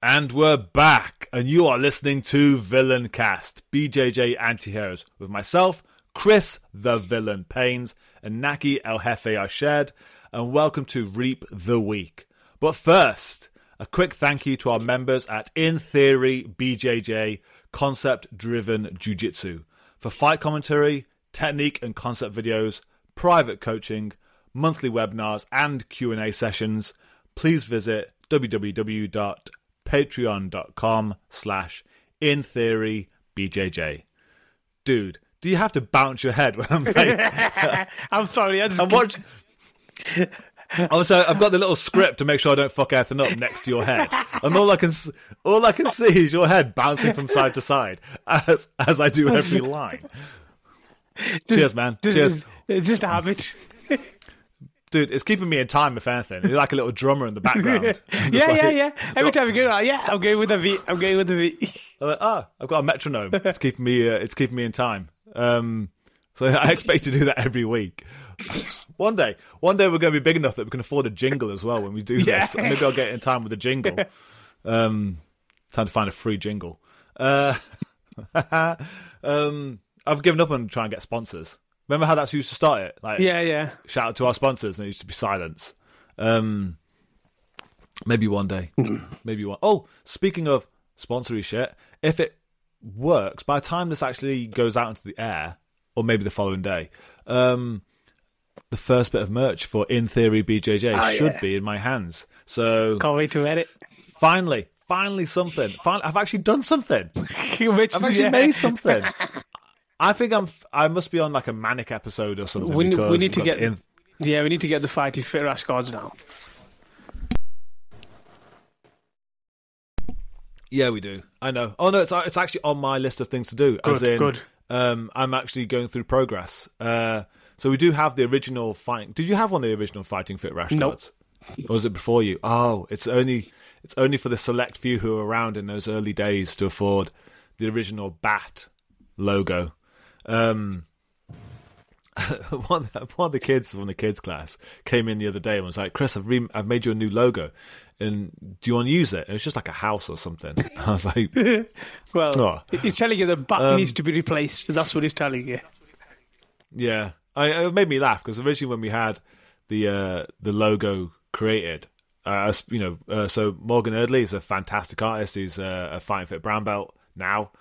And we're back, and you are listening to Villaincast, BJJ Antiheroes, with myself, Chris the Villain Paines, and Naqi El Jefe Ashed, and welcome to Reap the Week. But first, a quick thank you to our members at In Theory BJJ Concept Driven Jiu Jitsu for fight commentary, technique and concept videos, private coaching, monthly webinars, and Q&A sessions. Please visit www.patreon.com slash in theory BJJ. Dude, do you have to bounce your head when I'm like, I'm sorry. I just I'm watching. Also, I've got the little script to make sure I don't fuck anything up next to your head, and all I can all I can see is your head bouncing from side to side as as I do every line. just- Cheers, man. just- Cheers. It's just a habit. Dude, it's keeping me in time, if anything. You're like a little drummer in the background. Yeah, yeah, like- yeah. Every time we go, oh, yeah, I'm going with the beat. I'm going with the V. I'm like, ah, I've got a metronome. It's keeping me. Uh, it's keeping me in time. Um, so I expect to do that every week. one day, one day we're going to be big enough that we can afford a jingle as well when we do Yeah. this. And maybe I'll get in time with a jingle. Um, time to find a free jingle. Uh, um, I've given up on trying to get sponsors. Remember how that's used to start it? Like, Yeah, yeah. shout out to our sponsors, and it used to be silence. Um, maybe one day, maybe one. Oh, speaking of sponsory shit, if it works, by the time this actually goes out into the air, or maybe the following day, um, the first bit of merch for In Theory BJJ Oh, should yeah. be in my hands. So Can't wait to edit. finally, finally something. Finally, I've actually done something. Which, I've actually yeah. made something. I think I'm. I must be on like a manic episode or something. We, because we need to get. In- Yeah, we need to get the fighting fit Rash guards now. Yeah, we do. I know. Oh no, it's it's actually on my list of things to do. as Good, in, good. Um, I'm actually going through progress. Uh, so we do have the original fighting. Did you have one of the original fighting fit rash Nope. cards? Or was it before you? Oh, it's only it's only for the select few who were around in those early days to afford the original bat logo. Um, one, one of the kids from the kids class came in the other day and was like, "Chris, I've re- I've made you a new logo, and do you want to use it?" And it's just like a house or something. I was like, Well, Oh. he's telling you the button Um, needs to be replaced. That's what he's telling you. Yeah, I, it made me laugh because originally when we had the uh, the logo created, uh, you know, uh, so Morgan Erdley is a fantastic artist. He's uh, a fighting fit brown belt now.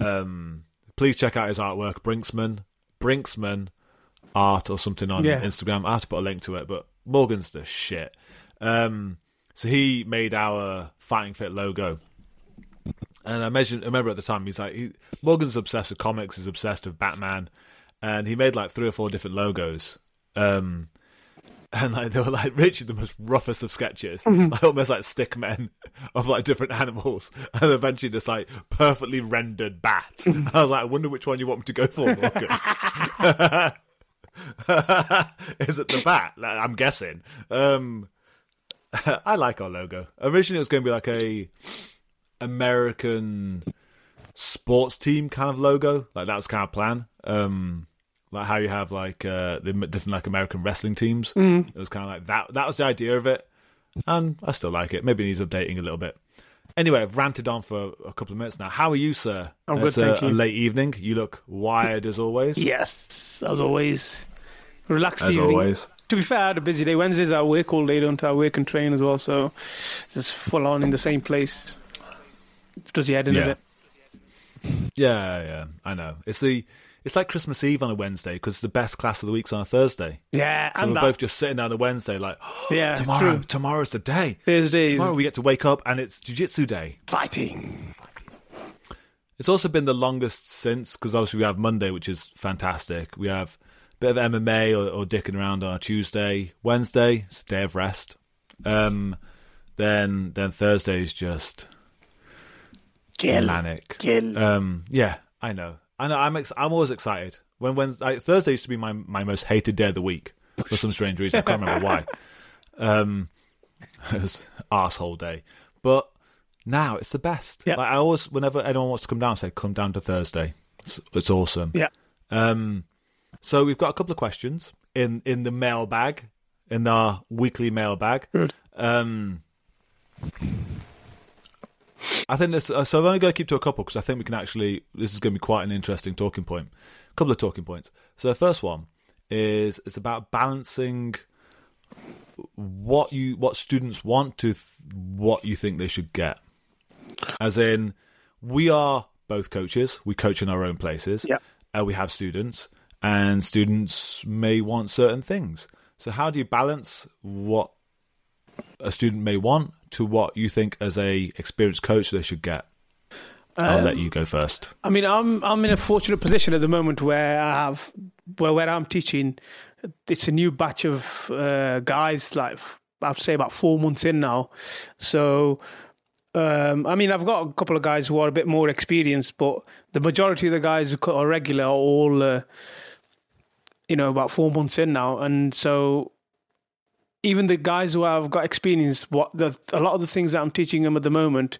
Um, please check out his artwork, Brinksman, Brinksman art or something on Yeah. Instagram. I have to put a link to it, but Morgan's the shit. Um, so he made our fighting fit logo. And I mentioned, I remember at the time, he's like, he, Morgan's obsessed with comics, he's obsessed with Batman, and he made like three or four different logos. Um, and like they were like Richard, the most roughest of sketches, like almost like stick men of like different animals, and eventually just like perfectly rendered bat. I was like, I wonder which one you want me to go for. Is it the bat? I'm guessing. Um, I like our logo. Originally, it was going to be like a American sports team kind of logo. Like that was kind of plan. Um, like how you have like uh, the different like American wrestling teams. It was kind of like that. That was the idea of it, and I still like it. Maybe it needs updating a little bit. Anyway, I've ranted on for a couple of minutes now. How are you, sir? I'm good, It's a, thank you. a late evening. You look wired as always. Yes, as always. Relaxed As evening. always. To be fair, I had a busy day. Wednesdays I work all day, don't I? I work and train as well, so just full on in the same place. Does your head in Yeah. a bit. Yeah, yeah, I know. It's the it's like Christmas Eve on a Wednesday because the best class of the week's on a Thursday. Yeah, So and we're that. both just sitting down on a Wednesday, like oh, yeah, tomorrow. true. Tomorrow's the day. Thursdays Tomorrow we get to wake up and it's Jiu-Jitsu day. fighting. It's also been the longest since because obviously we have Monday, which is fantastic. We have a bit of MMA or, or dicking around on a Tuesday. Wednesday, it's a day of rest. Um, then then Thursday is just Kill, manic. kill. Um, yeah, I know. I know. I'm ex- I'm always excited when Wednesday, like, Thursday used to be my my most hated day of the week for some strange reason. I can't remember why. Um, it was asshole day, but now it's the best. Yeah. Like I always, whenever anyone wants to come down, I say come down to Thursday. It's, it's awesome. yeah, Um, so we've got a couple of questions in in the mailbag, in our weekly mailbag. Good. Um, I think this. Uh, so I'm only going to keep to a couple because I think we can actually. This is going to be quite an interesting talking point. A couple of talking points. So the first one is it's about balancing what you what students want to th- what you think they should get. As in, we are both coaches. We coach in our own places. Yeah. Uh, we have students, and students may want certain things. So how do you balance what a student may want to what you think as a experienced coach they should get? I'll let you go first. I mean, I'm I'm in a fortunate position at the moment where I have where where I'm teaching. It's a new batch of uh, guys, like I'd say about four months in now. So, um, I mean, I've got a couple of guys who are a bit more experienced, but the majority of the guys who are regular are all, uh, you know, about four months in now, and so even the guys who have got experience, what the a lot of the things that I'm teaching them at the moment,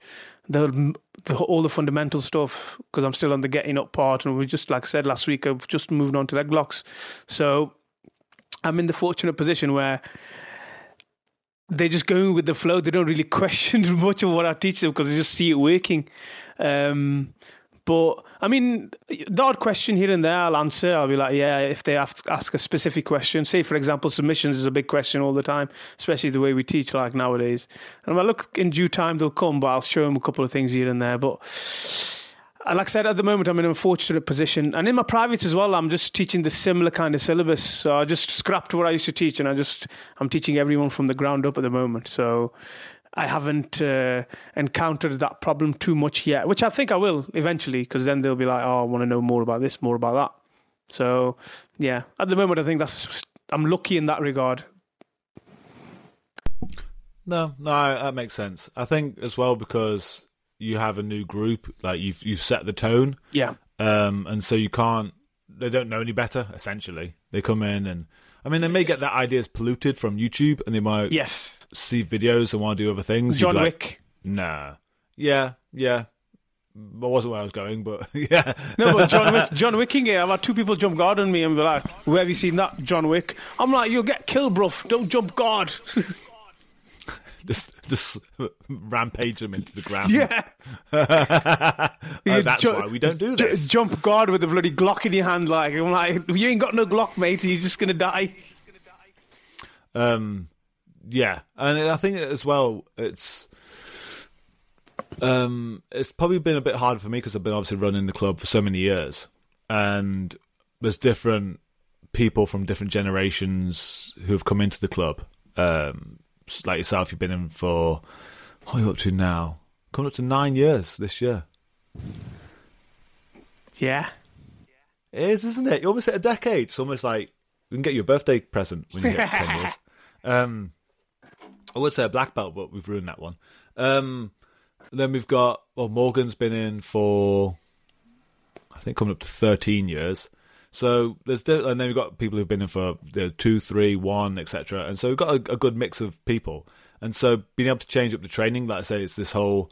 the, the all the fundamental stuff because I'm still on the getting up part, and we just like I said last week, I've just moved on to leg locks, so I'm in the fortunate position where they're just going with the flow. They don't really question much of what I teach them because they just see it working. Um, but I mean, the odd question here and there, I'll answer. I'll be like, yeah, if they have to ask a specific question, say for example, submissions is a big question all the time, especially the way we teach like nowadays. And I look in due time they'll come, but I'll show them a couple of things here and there. But like I said, at the moment I'm in a fortunate position, and in my privates as well, I'm just teaching the similar kind of syllabus. So I just scrapped what I used to teach, and I just I'm teaching everyone from the ground up at the moment. So I haven't uh, encountered that problem too much yet, which I think I will eventually, because then they'll be like, "Oh, I want to know more about this, more about that." So, yeah, at the moment, I think that's I'm lucky in that regard. No, no, that makes sense. I think as well because you have a new group, like you've you've set the tone, Yeah, um, and so you can't. They don't know any better. Essentially, they come in and. I mean, they may get their ideas polluted from YouTube, and they might yes, see videos and want to do other things. John like, Wick. Nah. Yeah, yeah. That wasn't where I was going, but yeah. No, but John Wick, John Wicking here. I've had two people jump guard on me and be like, "Where have you seen that, John Wick?" I'm like, "You'll get killed, bruv. Don't jump guard." just just rampage them into the ground. yeah, Oh, that's Ju- why we don't do this. jump guard with a bloody Glock in your hand. Like I'm like, you ain't got no Glock, mate. You're just gonna die. Um, yeah, and I think as well, it's um, it's probably been a bit hard for me because I've been obviously running the club for so many years, and there's different people from different generations who have come into the club. Um, like yourself, you've been in for what are you up to now? Coming up to nine years this year. Yeah. It is, isn't it? You almost hit a decade. It's almost like we can get you a birthday present when you get ten years. Um, I would say a black belt, but we've ruined that one. Um, then we've got well, Morgan's been in for I think coming up to thirteen years. So there's and then we've got people who've been in for you know, two, three, one, etc. And so we've got a, a good mix of people. And so being able to change up the training, like I say, it's this whole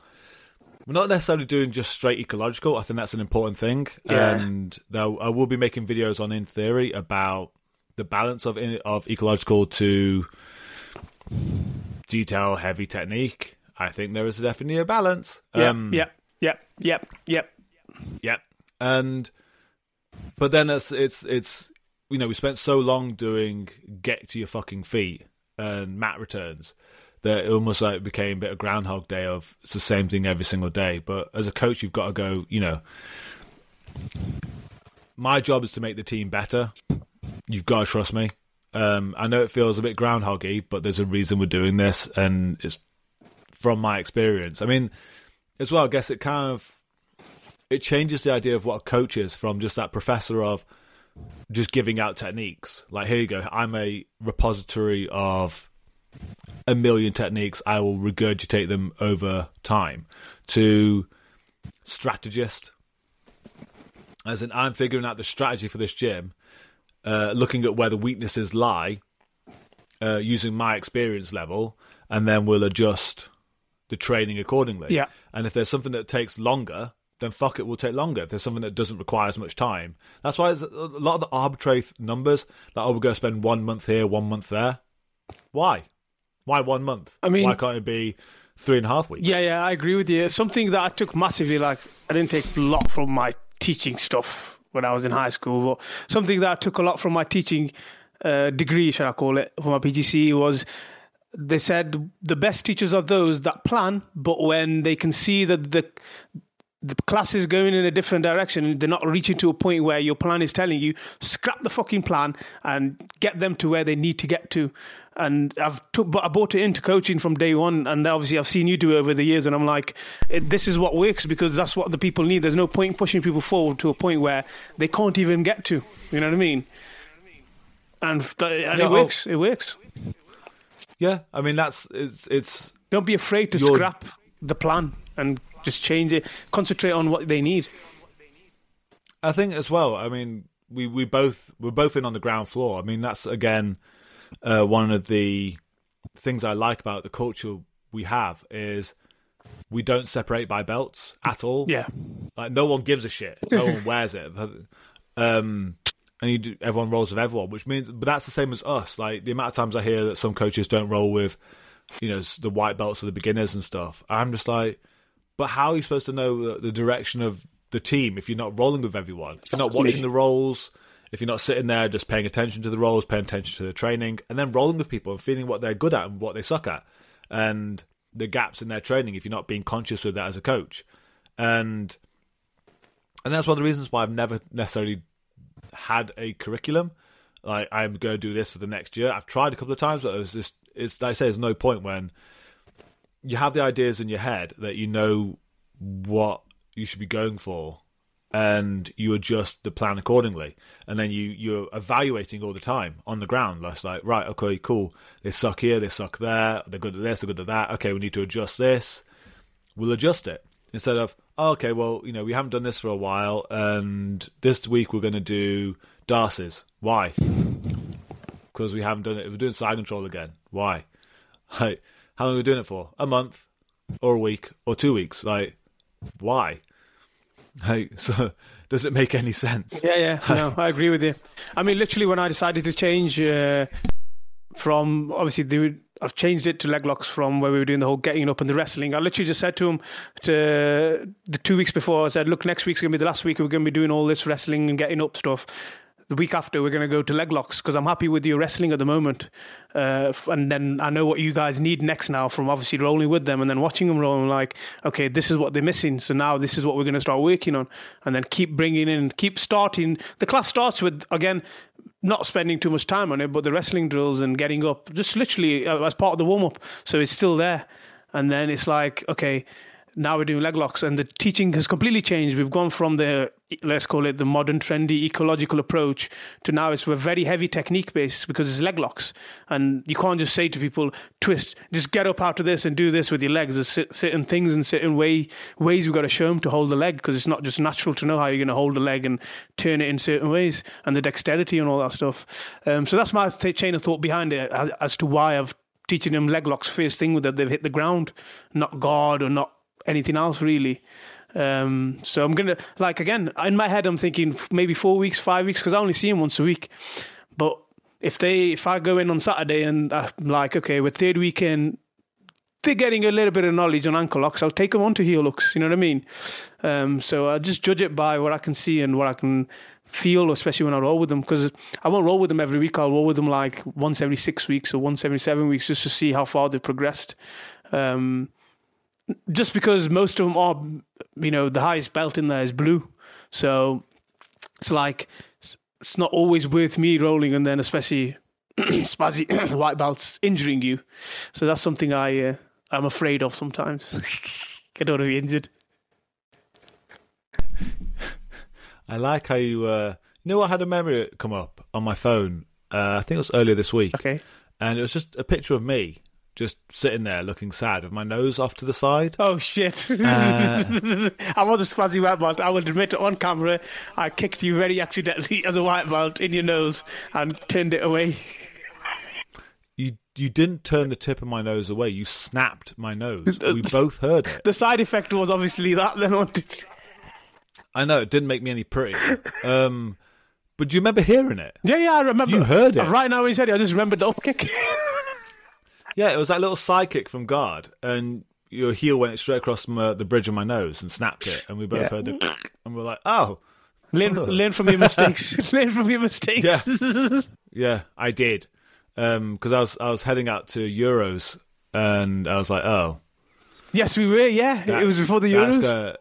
we're not necessarily doing just straight ecological. I think that's an important thing. Yeah. And now I will be making videos on in theory about the balance of of ecological to detail heavy technique. I think there is definitely a balance. Yep. Um, yep. Yep. Yep. Yep. Yep. And but then it's it's it's you know we spent so long doing get to your fucking feet and mat returns that it almost like became a bit of groundhog day of it's the same thing every single day. But as a coach, you've got to go. You know, my job is to make the team better. You've got to trust me. Um, I know it feels a bit groundhoggy, but there's a reason we're doing this, and it's from my experience. I mean, as well, I guess it kind of it changes the idea of what a coach is from just that professor of just giving out techniques. Like, here you go, I'm a repository of a million techniques. I will regurgitate them over time. To strategist, as in, I'm figuring out the strategy for this gym, uh, looking at where the weaknesses lie, uh, using my experience level, and then we'll adjust the training accordingly. Yeah. And if there's something that takes longer, then fuck it, will take longer. If there's something that doesn't require as much time, that's why a lot of the arbitrary numbers. Like, oh, we're going to spend one month here, one month there. Why? Why one month? I mean- why can't it be three and a half weeks. Yeah, yeah, I agree with you. Something that I took massively, like I didn't take a lot from my teaching stuff when I was in high school, but something that I took a lot from my teaching uh, degree, shall I call it, for my PGC was they said the best teachers are those that plan, but when they can see that the the class is going in a different direction and they're not reaching to a point where your plan is telling you scrap the fucking plan and get them to where they need to get to. And i've took i brought it into coaching from day one and obviously i've seen you do it over the years and i'm like this is what works because that's what the people need. There's no point in pushing people forward to a point where they can't even get to you know what i mean? And, and it oh. works it works. Yeah i mean that's it's it's don't be afraid to scrap the plan and just change it, concentrate on what they need. I think as well. I mean, we we both we're both in on the ground floor. I mean, that's again uh, one of the things I like about the culture we have is we don't separate by belts at all. Yeah, like no one gives a shit. No one wears it. Um, and you do, everyone rolls with everyone, which means, but that's the same as us. Like the amount of times I hear that some coaches don't roll with, you know, the white belts or the beginners and stuff. I'm just like, but how are you supposed to know the direction of the team if you're not rolling with everyone? If you're not watching the roles, if you're not sitting there just paying attention to the roles, paying attention to the training, and then rolling with people and feeling what they're good at and what they suck at, and the gaps in their training if you're not being conscious with that as a coach. And and that's one of the reasons why I've never necessarily had a curriculum. Like I'm going to do this for the next year. I've tried a couple of times, but it was just it's like I say, there's no point when you have the ideas in your head that you know what you should be going for and you adjust the plan accordingly. And then you you're evaluating all the time on the ground. That's like right okay cool. They suck here they suck there. They're good at this they're good at that. Okay we need to adjust this. We'll adjust it. Instead of oh, okay well you know we haven't done this for a while and this week we're going to do D'Arces why? Because we haven't done it. We're doing side control again. Why? Like how long are we doing it for? A month, or a week, or two weeks? Like, why? Like, so does it make any sense? Yeah, yeah. No, I agree with you. I mean, literally, when I decided to change uh, from obviously the, I've changed it to leg locks from where we were doing the whole getting up and the wrestling. I literally just said to him to the two weeks before, I said, "Look, next week's gonna be the last week. We're gonna be doing all this wrestling and getting up stuff." The week after we're going to go to leg locks because I'm happy with your wrestling at the moment. Uh, and then I know what you guys need next now from obviously rolling with them and then watching them roll. I'm like, okay, this is what they're missing. So now this is what we're going to start working on. And then keep bringing in, keep starting. The class starts with, again, not spending too much time on it, but the wrestling drills and getting up just literally uh, as part of the warm up. So it's still there. And then it's like, okay, now we're doing leg locks and the teaching has completely changed. We've gone from the let's call it the modern trendy ecological approach to now it's we're very heavy technique based because it's leg locks and you can't just say to people twist just get up out of this and do this with your legs. There's certain things and certain way ways we've got to show them to hold the leg because it's not just natural to know how you're going to hold the leg and turn it in certain ways and the dexterity and all that stuff. Um, so that's my th- chain of thought behind it as, as to why I've teaching them leg locks first thing with that they've hit the ground not guard or not anything else really. Um, so I'm gonna like again in my head I'm thinking maybe four weeks, five weeks because I only see him once a week. But if they if I go in on Saturday and I'm like okay, we're third weekend, they're getting a little bit of knowledge on ankle locks. I'll take them on to heel locks. You know what I mean? Um, so I just judge it by what I can see and what I can feel, especially when I roll with them. Because I won't roll with them every week. I'll roll with them like once every six weeks or once every seven weeks just to see how far they've progressed. Um, just because most of them are, you know, the highest belt in there is blue, so it's like it's not always worth me rolling, and then especially spazzy white belts injuring you. So that's something I uh, I'm afraid of sometimes. I don't want to be injured. I like how you. Uh, you know, I had a memory come up on my phone. Uh, I think it was earlier this week. Okay. And it was just a picture of me just sitting there looking sad with my nose off to the side. Oh shit! Uh, I was a spazzy white belt. I will admit on camera, I kicked you very accidentally as a white belt in your nose and turned it away. You you didn't turn the tip of my nose away. You snapped my nose. We both heard it. The side effect was obviously that. Then on. I know it didn't make me any prettier. Um, but do you remember hearing it? Yeah, yeah, I remember. You heard it right now. When you said it, I just remembered the up kick. Yeah, it was that little sidekick from guard, and your heel went straight across my, the bridge of my nose and snapped it, and we both Yeah. heard the, and we're like, oh, Learn, learn from your mistakes. learn from your mistakes. Yeah. yeah, I did, because I was I was heading out to Euros, and I was like, oh, yes, we were. Yeah, it was before the that's Euros. Gonna,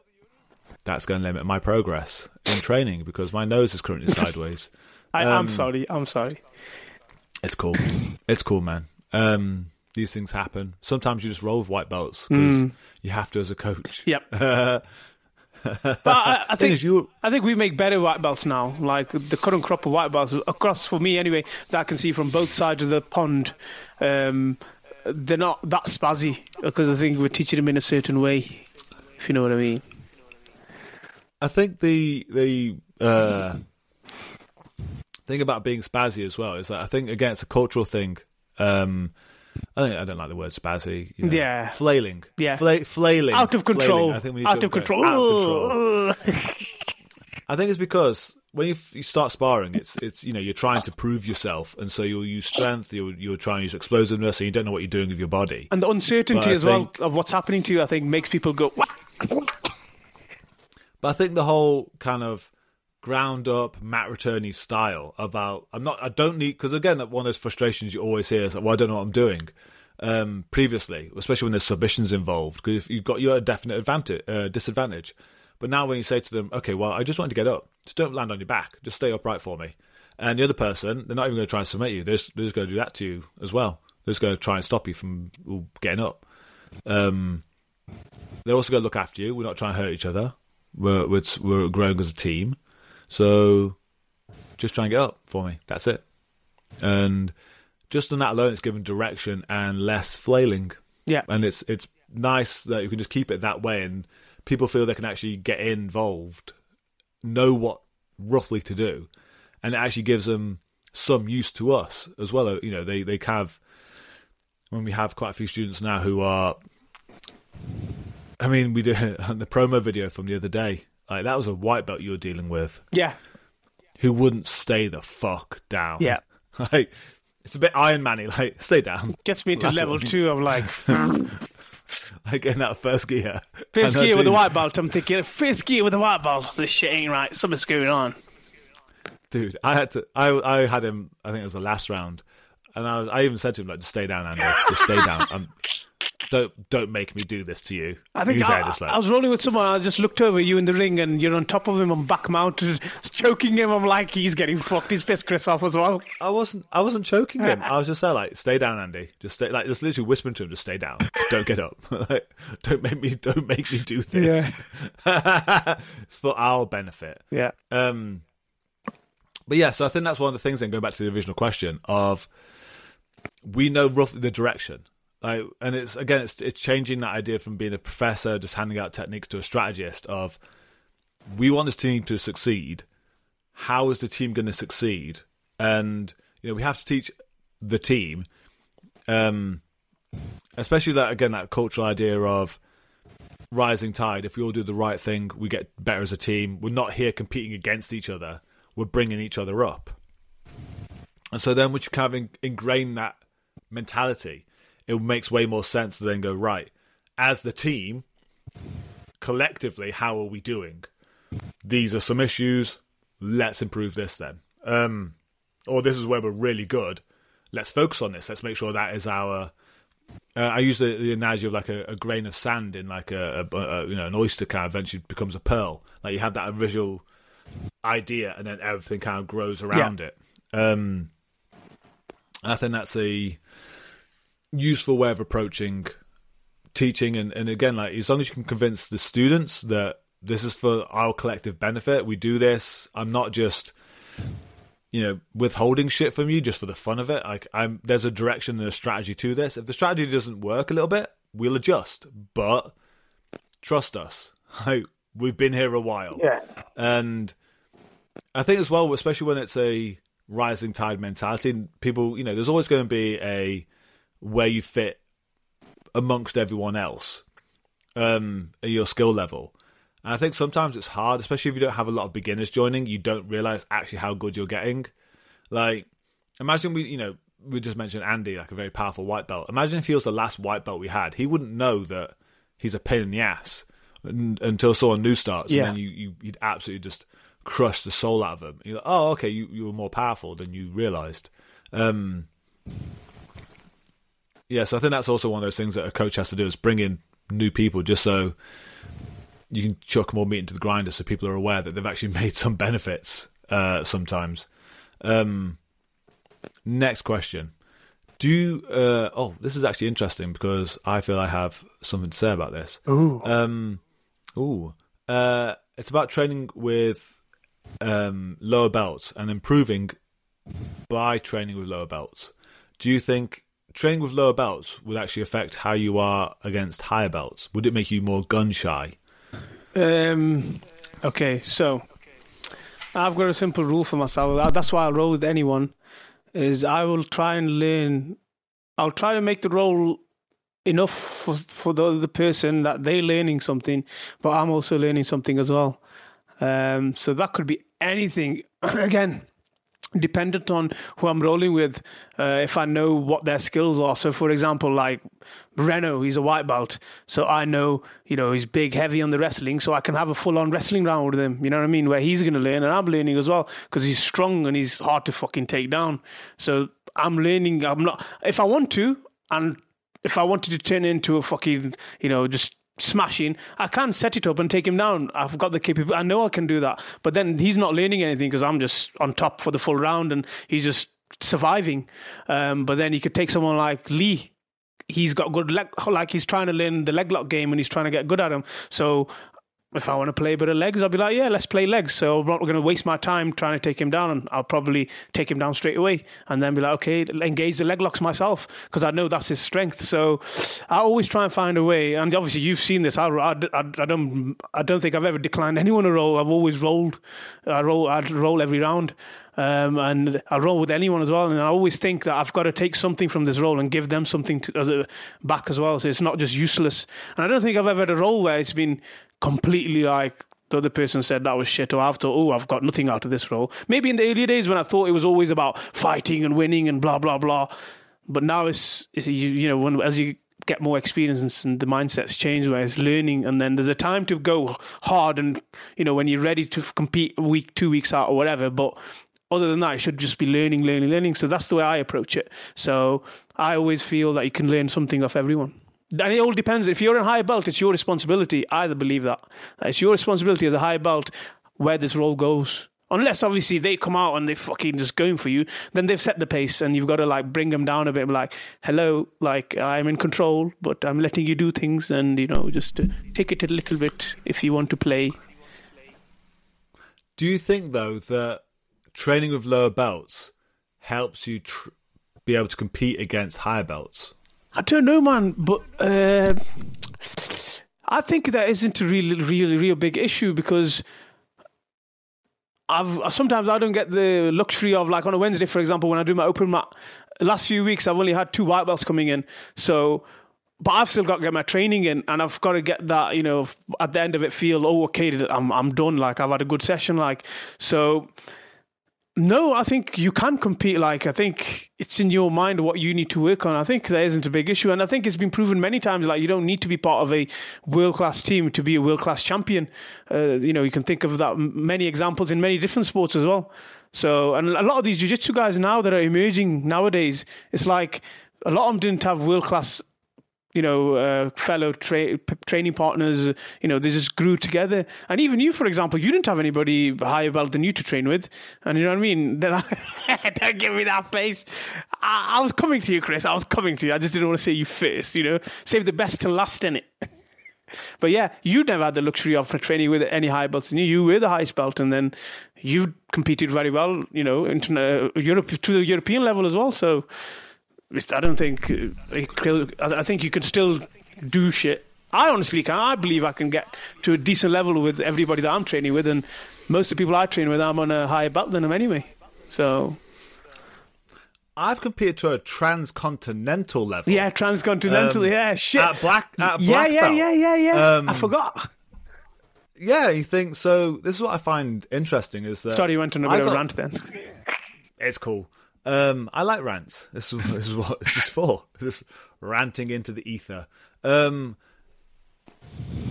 that's going to limit my progress in training because my nose is currently sideways. I, um, I'm sorry. I'm sorry. It's cool. It's cool, man. Um, these things happen. Sometimes you just roll with white belts because you have to as a coach. Yep. but I, I think you I think we make better white belts now. Like the current crop of white belts across for me anyway, that I can see from both sides of the pond. Um, they're not that spazzy because I think we're teaching them in a certain way. If you know what I mean. I think the the uh, thing about being spazzy as well is that I think again it's a cultural thing. Um, I think I don't like the word spazzy. you know. Yeah. flailing. Yeah. Fla- flailing. Out of control. Flailing. I think we need Out to of control. Out of control. I think it's because when you, f- you start sparring, it's it's you know you're trying to prove yourself, and so you'll use strength. You'll you'll try and use explosiveness, and you don't know what you're doing with your body. And the uncertainty as well of what's happening to you, I think, makes people go. "Wah!" But I think the whole kind of ground up Matt Returney style about I'm not I don't need because again that one of those frustrations you always hear is like well I don't know what I'm doing. Um, previously, especially when there's submissions involved, because you've got you're at a definite advantage uh, disadvantage. But now when you say to them, okay, well I just want to get up, just don't land on your back, just stay upright for me. And the other person, they're not even going to try and submit you. They're just, just going to do that to you as well. They're just going to try and stop you from getting up. Um, they're also going to look after you. We're not trying to hurt each other. We're, we're, we're growing as a team. So just try and get up for me. That's it. And just on that alone, it's given direction and less flailing. Yeah. And it's it's nice that you can just keep it that way, and people feel they can actually get involved, know what roughly to do, and it actually gives them some use to us as well. You know, they they have when we have quite a few students now who are. I mean, we did the promo video from the other day. Like that was a white belt you were dealing with Yeah. who wouldn't stay the fuck down. Yeah. like it's a bit Iron Man-y, Like stay down. Gets me to That's level two. I'm like, Like in that first gear. first gear with a do- white belt. I'm thinking, first gear with a white belt. This shit ain't right. Something's going on. dude. I had to. I I had him. I think it was the last round, and I was, I even said to him like, "Just stay down, Andy. Just stay down. Um, don't don't make me do this to you." I think I, like, I was rolling with someone. I just looked over you in the ring, and you're on top of him. I'm back mounted, choking him. I'm like, he's getting fucked. He's pissed Chris off as well. I wasn't. I wasn't choking him. I was just there, like, "Stay down, Andy. Just stay." Like, just literally whispering to him, "Just stay down. Just don't get up. like, don't make me. Don't make me do this. it's for our benefit." Yeah. Um, but yeah, so I think that's one of the things. Then going back to the original question of, we know roughly the direction, like, and it's again, it's it's changing that idea from being a professor just handing out techniques to a strategist. Of, we want this team to succeed. How is the team going to succeed? And you know, we have to teach the team, um, especially that again that cultural idea of rising tide. If we all do the right thing, we get better as a team. We're not here competing against each other. We're bringing each other up. And so then, once you kind of in- ingrain that mentality, it makes way more sense to then go right as the team collectively. How are we doing? These are some issues. Let's improve this then. Um, or this is where we're really good. Let's focus on this. Let's make sure that is our uh, I use the, the analogy of like a, a grain of sand in like a, a, a you know an oyster kind of eventually becomes a pearl. Like you have that visual idea, and then everything kind of grows around it. Um, I think that's a useful way of approaching teaching, and, and again, like as long as you can convince the students that this is for our collective benefit, we do this. I'm not just you know, withholding shit from you just for the fun of it. Like, I'm there's a direction and a strategy to this. If the strategy doesn't work a little bit, we'll adjust. But trust us, like we've been here a while, Yeah. and I think as well, especially when it's a rising tide mentality, and people, you know, there's always going to be a where you fit amongst everyone else, um, at your skill level. And I think sometimes it's hard, especially if you don't have a lot of beginners joining. You don't realize actually how good you're getting. Like, imagine we, you know, we just mentioned Andy, like a very powerful white belt. Imagine if he was the last white belt we had. He wouldn't know that he's a pain in the ass until someone new starts, Yeah. and then you, you you'd absolutely just crush the soul out of him. You're like, oh, okay, you you were more powerful than you realized. Um, yeah, so I think that's also one of those things that a coach has to do is bring in new people just so you can chuck more meat into the grinder, so people are aware that they've actually made some benefits. Uh, sometimes. Um, next question. Do uh, oh, this is actually interesting because I feel I have something to say about this. Ooh. Um, ooh, uh, it's about training with um, lower belts and improving by training with lower belts. Do you think training with lower belts would actually affect how you are against higher belts? Would it make you more gun shy? Um, okay, so I've got a simple rule for myself. Uh, That's why I roll with anyone. Is I will try and learn. I'll try to make the role enough for for the other person that they're learning something, but I'm also learning something as well. Um, so that could be anything. Again, dependent on who I'm rolling with, uh, if I know what their skills are. So, for example, like Renault, he's a white belt, so I know you know he's big, heavy on the wrestling, so I can have a full-on wrestling round with him. You know what I mean? Where he's going to learn, and I'm learning as well because he's strong and he's hard to fucking take down. So I'm learning. I'm not if I want to, and if I wanted to turn into a fucking you know just smashing, I can set it up and take him down. I've got the capability. I know I can do that. But then he's not learning anything because I'm just on top for the full round and he's just surviving. Um, but then you could take someone like Lee. He's got good leg, like he's trying to learn the leg lock game and he's trying to get good at him. So if I want to play a bit of legs, I'll be like, yeah, let's play legs. So I'm not going to waste my time trying to take him down, and I'll probably take him down straight away, and then be like, okay, engage the leg locks myself because I know that's his strength. So I always try and find a way. And obviously, you've seen this. I, I, I, I don't I don't think I've ever declined anyone a roll. I've always rolled. I roll. I roll every round. Um, and I roll with anyone as well. And I always think that I've got to take something from this role and give them something to, as a, back as well. So it's not just useless. And I don't think I've ever had a role where it's been completely like the other person said that was shit, or I've oh, I've got nothing out of this role. Maybe in the earlier days when I thought it was always about fighting and winning and blah blah blah. But now it's, it's you, you know when as you get more experience and the mindsets change where it's learning and then there's a time to go hard and you know when you're ready to compete a week two weeks out or whatever but other than that it should just be learning learning learning so that's the way i approach it so i always feel that you can learn something off everyone and it all depends if you're in high belt it's your responsibility i believe that it's your responsibility as a high belt where this role goes Unless obviously they come out and they're fucking just going for you, then they've set the pace and you've got to like bring them down a bit. Like, hello, like I'm in control, but I'm letting you do things, and you know, just uh, take it a little bit if you want to play. Do you think though that training with lower belts helps you tr- be able to compete against higher belts? I don't know, man, but uh, I think that isn't a really, really, real big issue because I've sometimes I don't get the luxury of like on a Wednesday, for example, when I do my open mat. Last few weeks, I've only had two white belts coming in, so but I've still got to get my training in, and I've got to get that you know at the end of it feel oh okay, I'm I'm done. Like I've had a good session. Like so. No, I think you can compete. Like I think it's in your mind what you need to work on. I think there isn't a big issue, and I think it's been proven many times. Like you don't need to be part of a world class team to be a world class champion. Uh, you know, you can think of that many examples in many different sports as well. So, and a lot of these jiu-jitsu guys now that are emerging nowadays, it's like a lot of them didn't have world class you know, uh, fellow tra- training partners, you know, they just grew together. And even you, for example, you didn't have anybody higher belt than you to train with. And you know what I mean? Then I, don't give me that face. I, I, was coming to you, Chris. I was coming to you. I just didn't want to say you first, you know, save the best to last in it. but yeah, you never had the luxury of training with any higher belts than you. You were the highest belt, and then you've competed very well, you know, into uh, Europe to the European level as well. So I don't think I think you can still do shit. I honestly can. I believe I can get to a decent level with everybody that I'm training with, and most of the people I train with, I'm on a higher belt than them anyway. So. I've competed to a transcontinental level. Yeah, transcontinental. Um, yeah, shit. At black. At yeah, black yeah, belt. yeah, yeah, yeah. Um, I forgot. Yeah, you think so? This is what I find interesting is that. Sorry, you went on a bit of a rant then. it's cool. Um, I like rants. This is, this is what this is for. Is ranting into the ether. Um,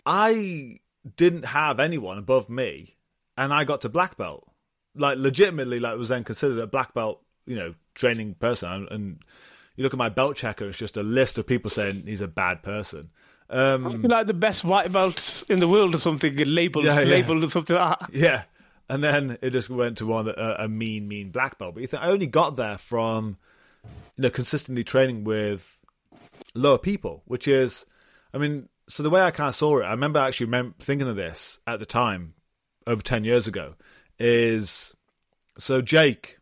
I didn't have anyone above me, and I got to black belt. Like legitimately, like was then considered a black belt, you know, training person. And, and you look at my belt checker; it's just a list of people saying he's a bad person. Um, like the best white belt in the world or something, labeled, Yeah, yeah. labeled or something like that. Yeah, and then it just went to one a, a mean, mean black belt. But you think I only got there from you know consistently training with lower people, which is, I mean, so the way I kind of saw it, I remember actually thinking of this at the time over ten years ago. Is so Jake,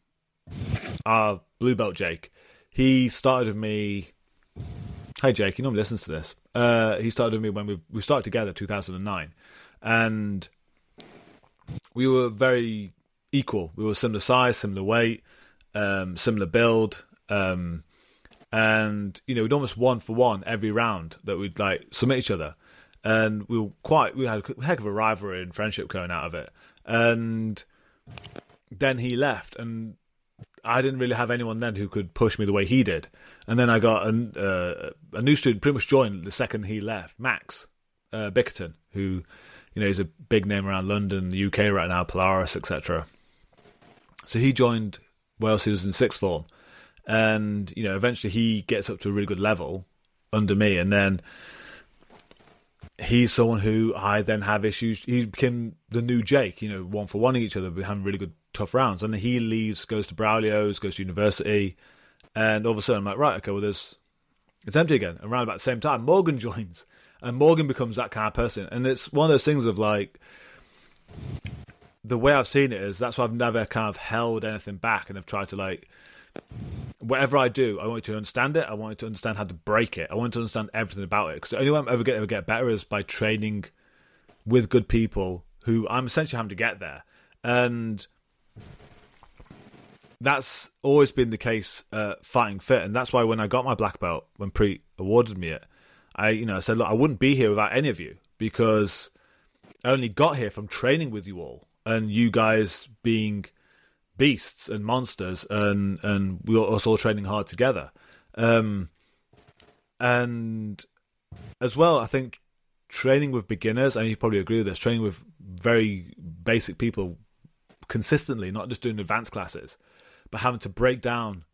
our blue belt Jake, he started with me. Hey Jake, he normally listens to this. Uh, he started with me when we we started together, two thousand and nine, and we were very equal. We were similar size, similar weight, um, similar build, um, and you know we'd almost one for one every round that we'd like submit each other, and we were quite we had a heck of a rivalry and friendship going out of it. And then he left, and I didn't really have anyone then who could push me the way he did. And then I got a, uh, a new student pretty much joined the second he left, Max uh, Bickerton, who you know is a big name around London, the UK right now, Polaris, etc. So he joined Wales. He was in sixth form, and you know eventually he gets up to a really good level under me, and then he's someone who I then have issues. He became the new Jake, you know, one for one each other, we having really good tough rounds. And then he leaves, goes to Braulio's, goes to university, and all of a sudden I'm like, right, okay, well there's it's empty again. And around about the same time, Morgan joins, and Morgan becomes that kind of person. And it's one of those things of like the way I've seen it is that's why I've never kind of held anything back and I've tried to like whatever I do, I want you to understand it. I want you to understand how to break it. I want you to understand everything about it. Because the only way I'm ever going to get better is by training with good people who I'm essentially having to get there. And that's always been the case uh, fighting fit. And that's why when I got my black belt, when Pre awarded me it, I, you know, I said, look, I wouldn't be here without any of you because I only got here from training with you all and you guys being beasts and monsters and and we were us all training hard together. Um and as well i think training with beginners and you probably agree with this training with very basic people consistently not just doing advanced classes but having to break down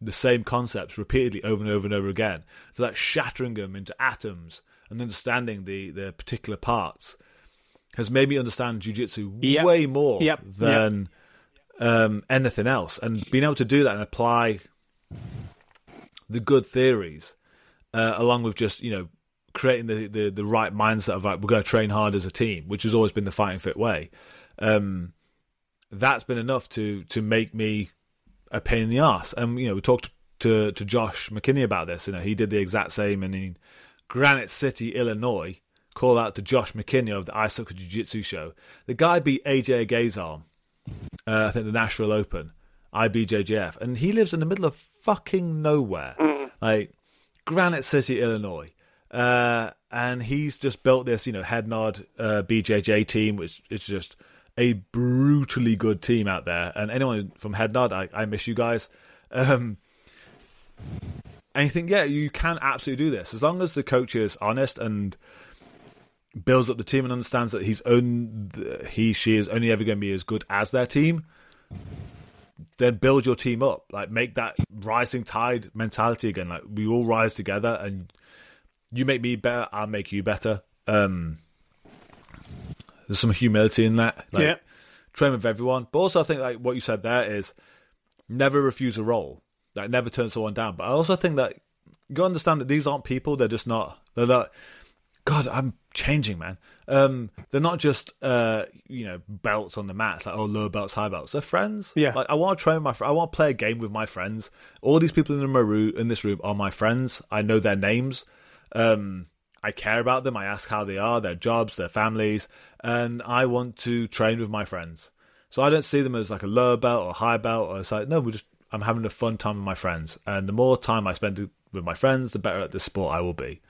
the same concepts repeatedly over and over and over again so that shattering them into atoms and understanding the the particular parts has made me understand jiu-jitsu Yep. way more Yep. than um, anything else, and being able to do that and apply the good theories uh, along with just you know creating the, the, the right mindset of like we're going to train hard as a team, which has always been the fighting fit way. Um, that's been enough to to make me a pain in the ass. And you know we talked to to Josh McKinney about this. You know he did the exact same and in Granite City, Illinois. Call out to Josh McKinney of the Ice Soccer Jiu Jitsu show. The guy beat AJ Agazarm uh, I think the Nashville Open, IBJJF, and he lives in the middle of fucking nowhere, like Granite City, Illinois. Uh, and he's just built this, you know, head nod uh, BJJ team, which is just a brutally good team out there. And anyone from head nod, I, I miss you guys. Um, and you think, yeah, you can absolutely do this as long as the coach is honest and builds up the team and understands that he's own he she is only ever going to be as good as their team then build your team up like make that rising tide mentality again like we all rise together and you make me better i'll make you better um there's some humility in that like Yeah. train with everyone but also i think like what you said there is never refuse a role like never turn someone down but i also think that you gotta understand that these aren't people they're just not they're not God, I'm changing, man. Um, they're not just uh, you know belts on the mats, like oh low belts, high belts. They're friends. Yeah. like I want to train with my. Fr- I want to play a game with my friends. All these people in the room, in this room, are my friends. I know their names. Um, I care about them. I ask how they are, their jobs, their families, and I want to train with my friends. So I don't see them as like a lower belt or high belt. Or it's like no, we're just. I'm having a fun time with my friends, and the more time I spend with my friends, the better at this sport I will be.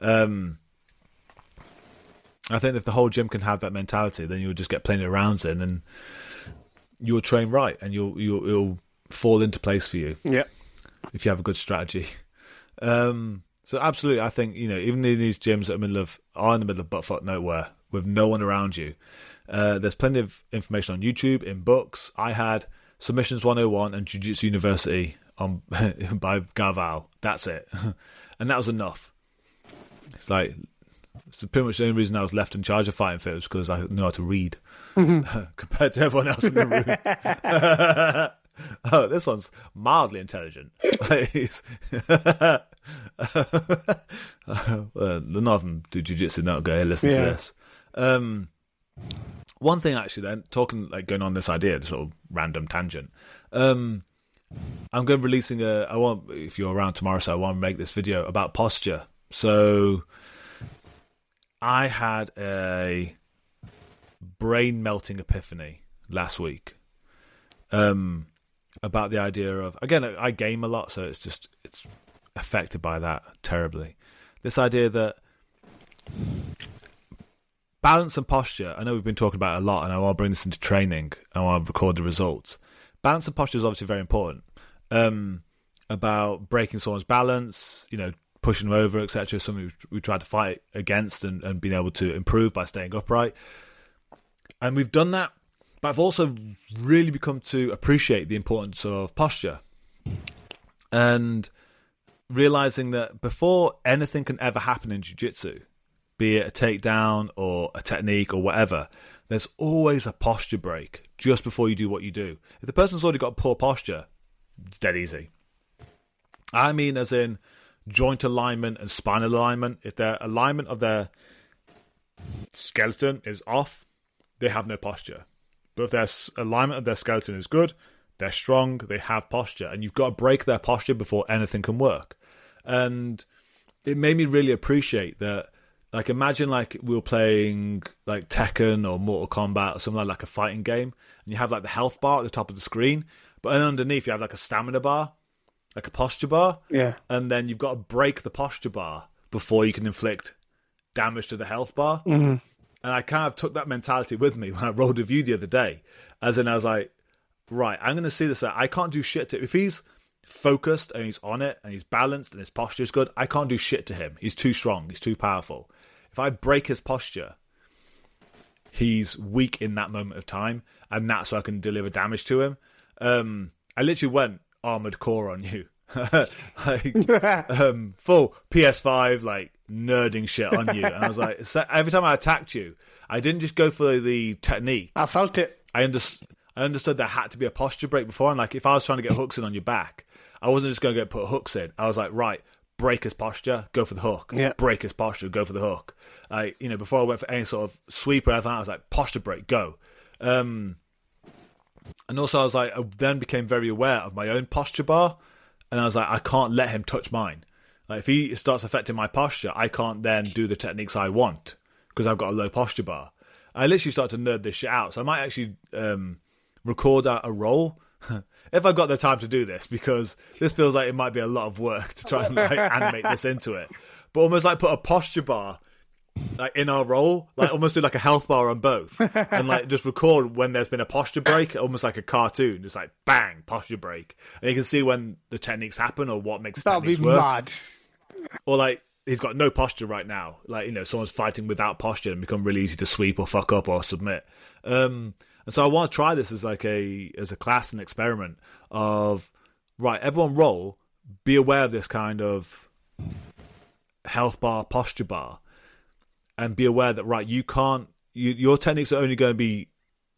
Um, I think if the whole gym can have that mentality, then you'll just get plenty of rounds in, and you'll train right, and you'll you'll it'll fall into place for you Yeah. if you have a good strategy. Um, So absolutely, I think you know even in these gyms that are middle of are in the middle of buttfuck nowhere with no one around you, uh, there's plenty of information on YouTube in books. I had Submissions 101 and Jiu Jitsu University on by Gaval. That's it, and that was enough. It's like it's pretty much the only reason I was left in charge of fighting fit was because I know how to read compared to everyone else in the room. oh, this one's mildly intelligent. Uh, none of them do jujitsu. Not go hey, listen Yeah. to this. Um, one thing actually, then talking like going on this idea, sort of random tangent. Um, I'm going to be releasing a. I want if you're around tomorrow, so I want to make this video about posture. So, I had a brain melting epiphany last week. Um, about the idea of again, I game a lot, so it's just it's affected by that terribly. This idea that balance and posture. I know we've been talking about a lot, and I want to bring this into training. And I want to record the results. Balance and posture is obviously very important. Um, about breaking someone's balance, you know, pushing them over, etc. Something we, we tried to fight against and, and being able to improve by staying upright. And we've done that, but I've also really become to appreciate the importance of posture. And realizing that before anything can ever happen in jiu-jitsu, be it a takedown or a technique or whatever, there's always a posture break just before you do what you do. If the person's already got poor posture, it's dead easy. I mean, as in joint alignment and spinal alignment. If their alignment of their skeleton is off, they have no posture. But if their alignment of their skeleton is good, they're strong, they have posture, and you've got to break their posture before anything can work. And it made me really appreciate that. Like, imagine like we were playing like Tekken or Mortal Kombat or something like, like a fighting game, and you have like the health bar at the top of the screen, but then underneath you have like a stamina bar, like a posture bar, Yeah. and then you've got to break the posture bar before you can inflict damage to the health bar. Mhm. And I kind of took that mentality with me when I rolled a view the other day, as in I was like, right, I'm going to see this. out. I can't do shit to if he's focused and he's on it and he's balanced and his posture is good. I can't do shit to him. He's too strong. He's too powerful. If I break his posture, he's weak in that moment of time, and that's where I can deliver damage to him. Um, I literally went armored core on you, like um, full PS5 like nerding shit on you, and I was like, every time I attacked you, I didn't just go for the technique. I felt it. I understood. I understood there had to be a posture break before, and like if I was trying to get hooks in on your back, I wasn't just going to get put hooks in. I was like, right, break his posture, go for the hook. Yeah. Break his posture, go for the hook. Like you know, before I went for any sort of sweep or anything, I was like, posture break, go. Um, and also, I was like, I then became very aware of my own posture bar, and I was like, I can't let him touch mine. Like if he starts affecting my posture, I can't then do the techniques I want because I've got a low posture bar. I literally start to nerd this shit out, so I might actually um, record out a roll if I've got the time to do this because this feels like it might be a lot of work to try and like animate this into it. But almost like put a posture bar like in our roll, like almost do like a health bar on both, and like just record when there's been a posture break, almost like a cartoon, just like bang posture break, and you can see when the techniques happen or what makes be techniques work mad. or like he's got no posture right now. Like you know, someone's fighting without posture and become really easy to sweep or fuck up or submit. Um, and so I want to try this as like a as a class and experiment of right. Everyone roll. Be aware of this kind of health bar, posture bar, and be aware that right, you can't. You, your techniques are only going to be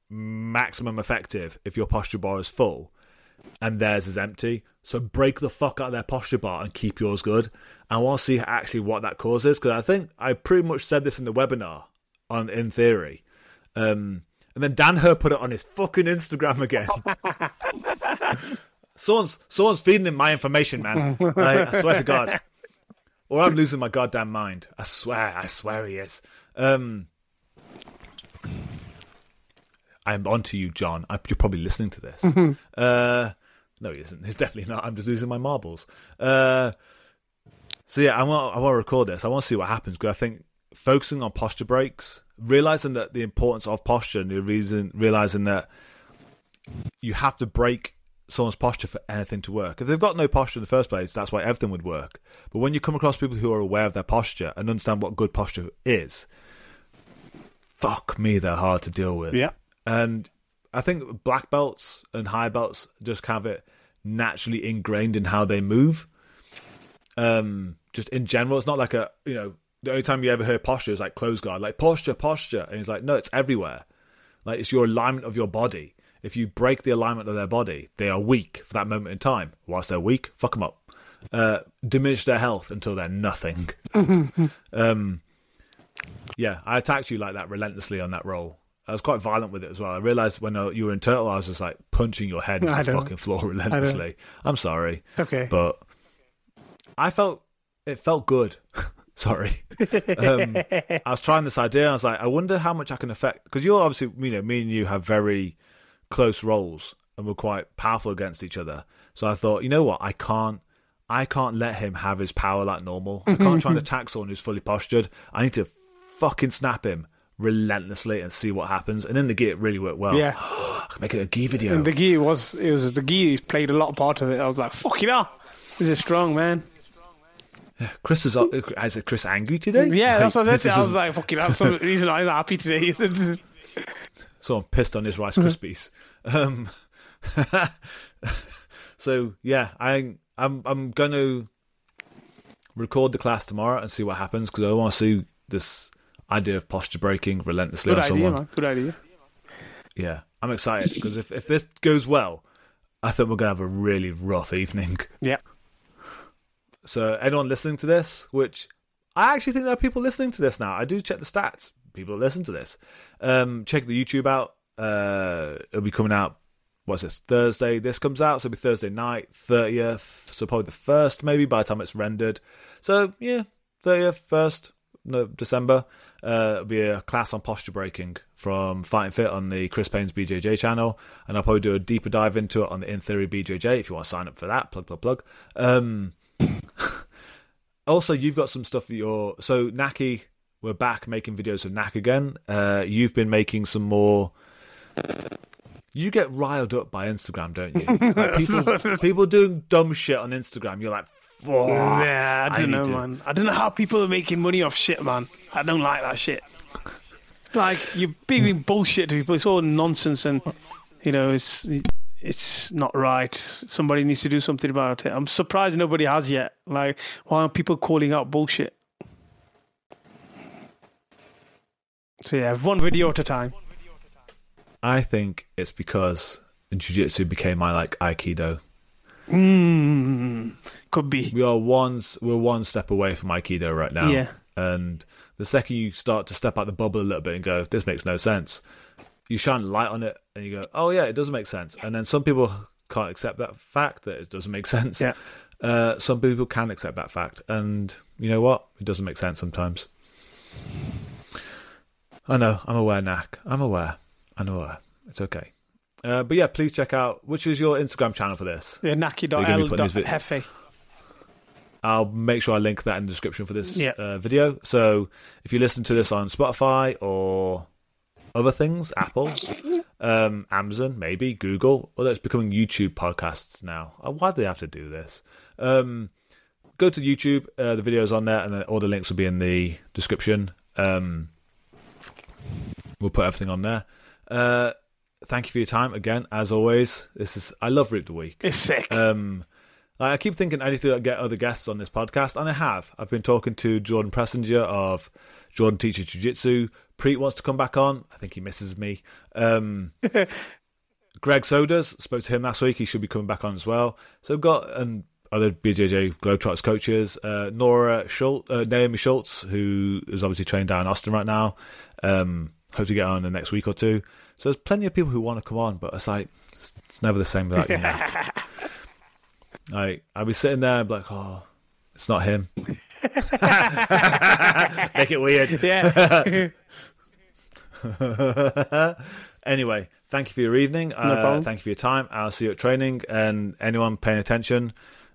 maximum effective if your posture bar is full and theirs is empty. So break the fuck out of their posture bar and keep yours good. and I want to see actually what that causes because I think I pretty much said this in the webinar on in theory. Um, and then Dan Her put it on his fucking Instagram again. someone's someone's feeding him my information, man. Like, I swear to God. Or I'm losing my goddamn mind. I swear, I swear he is. Um, I'm on to you, John. I, you're probably listening to this. Uh, no, he isn't. He's definitely not. I'm just losing my marbles. Uh, so yeah, I want I want to record this. I want to see what happens because I think focusing on posture breaks, realizing that the importance of posture, and the reason realizing that you have to break someone's posture for anything to work. If they've got no posture in the first place, that's why everything would work. But when you come across people who are aware of their posture and understand what good posture is, fuck me, they're hard to deal with. Yeah. And I think black belts and high belts just have it naturally ingrained in how they move. Um, just in general, it's not like a you know the only time you ever hear posture is like close guard, like posture, posture, and he's like, no, it's everywhere. Like it's your alignment of your body. If you break the alignment of their body, they are weak for that moment in time. Whilst they're weak, fuck them up. Uh, diminish their health until they're nothing. um, yeah, I attacked you like that relentlessly on that roll. I was quite violent with it as well. I realized when uh, you were in Turtle, I was just like punching your head into the fucking floor relentlessly. I'm sorry, It's okay. but I felt it felt good. sorry, um, I was trying this idea. I was like, I wonder how much I can affect because you're obviously, you know, me and you have very close roles and we're quite powerful against each other. So I thought, you know what, I can't. I can't let him have his power like normal. I can't try and attack someone who's fully postured. I need to fucking snap him relentlessly and see what happens. And then the gear really worked well. Yeah. I can make it a gi video. And the gi was it was the gi he's played a lot part of it. I was like, fuck it up. This is strong, man. Chris is is Chris angry today? Yeah, that's what I said. I was like, fucking hell, some reason I'm not happy today. someone pissed on his Rice Krispies. um, so yeah, I I'm I'm going to record the class tomorrow and see what happens because I want to see this idea of posture breaking relentlessly Good on idea, someone. man. Good idea. Yeah, I'm excited because if if this goes well, I think we're gonna have a really rough evening. Yeah. So anyone listening to this, which I actually think there are people listening to this now. I do check the stats. People listen to this. Um, check the YouTube out. Uh, it'll be coming out. What's this? Thursday. This comes out, so it'll be Thursday night, thirtieth. So probably the first, maybe by the time it's rendered. So yeah, thirtieth, first, no December. Uh, it'll be a class on posture breaking from Fighting Fit on the Chris Paines BJJ channel, and I'll probably do a deeper dive into it on the In Theory BJJ if you want to sign up for that. Plug, plug, plug. Um, also, you've got some stuff for your so Naqi. We're back making videos of Knack again. Uh, you've been making some more. You get riled up by Instagram, don't you? Like people, people doing dumb shit on Instagram. You're like, "Fuck, Yeah, I don't need know, to-" man. I don't know how people are making money off shit, man. I don't like that shit. Like you're being bullshit to people. It's all nonsense, and you know it's it's not right. Somebody needs to do something about it. I'm surprised nobody has yet. Like, why aren't people calling out bullshit? So yeah, one video at a time. I think it's because jiu-jitsu became my like aikido. Mm, could be. We are one we're one step away from aikido right now. Yeah. And the second you start to step out the bubble a little bit and go, this makes no sense, you shine a light on it and you go, oh yeah, it doesn't make sense. And then some people can't accept that fact that it doesn't make sense. Yeah. Uh, some people can accept that fact, and you know what? It doesn't make sense sometimes. I know. I'm aware, Knack. I'm aware. I'm aware. It's okay. Uh, but yeah, please check out which is your Instagram channel for this. Yeah, They're gonna be putting these vid- Naki.l.hefe. I'll make sure I link that in the description for this Yeah. uh, video. So if you listen to this on Spotify or other things, Apple, um, Amazon, maybe Google, although it's becoming YouTube podcasts now. Uh, Why do they have to do this? Um, go to YouTube. Uh, the video's on there, and then all the links will be in the description. Um, we'll put everything on there. Uh, thank you for your time again, as always. This is I love Reap the Week. It's sick. Um, I keep thinking I need to get other guests on this podcast, and I have. I've been talking to Jordan Preisinger of Jordan Teaches Jiu Jitsu. Preet wants to come back on. I think he misses me. Um, Greg Souders spoke to him last week. He should be coming back on as well. So I've got and other BJJ Globetrotters coaches. Uh, Nora Schultz, uh, Naomi Schultz, who is obviously trained down in Austin right now. Um, hope to get on in the next week or two. So there's plenty of people who want to come on, but it's like it's, it's never the same without you. Know? Like I'll be sitting there and be like, oh, it's not him. Make it weird. yeah. anyway, thank you for your evening. uh, thank you for your time. I'll see you at training. And anyone paying attention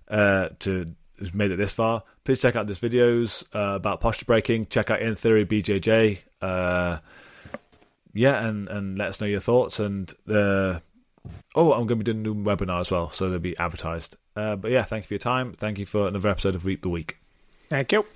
uh, to who's made it this far, please check out these videos uh, about posture breaking. Check out In Theory BJJ. Uh, yeah, and, and let us know your thoughts. And uh, Oh, I'm going to be doing a new webinar as well, so they'll be advertised. Uh, but yeah, thank you for your time. Thank you for another episode of Reap the Week. Thank you.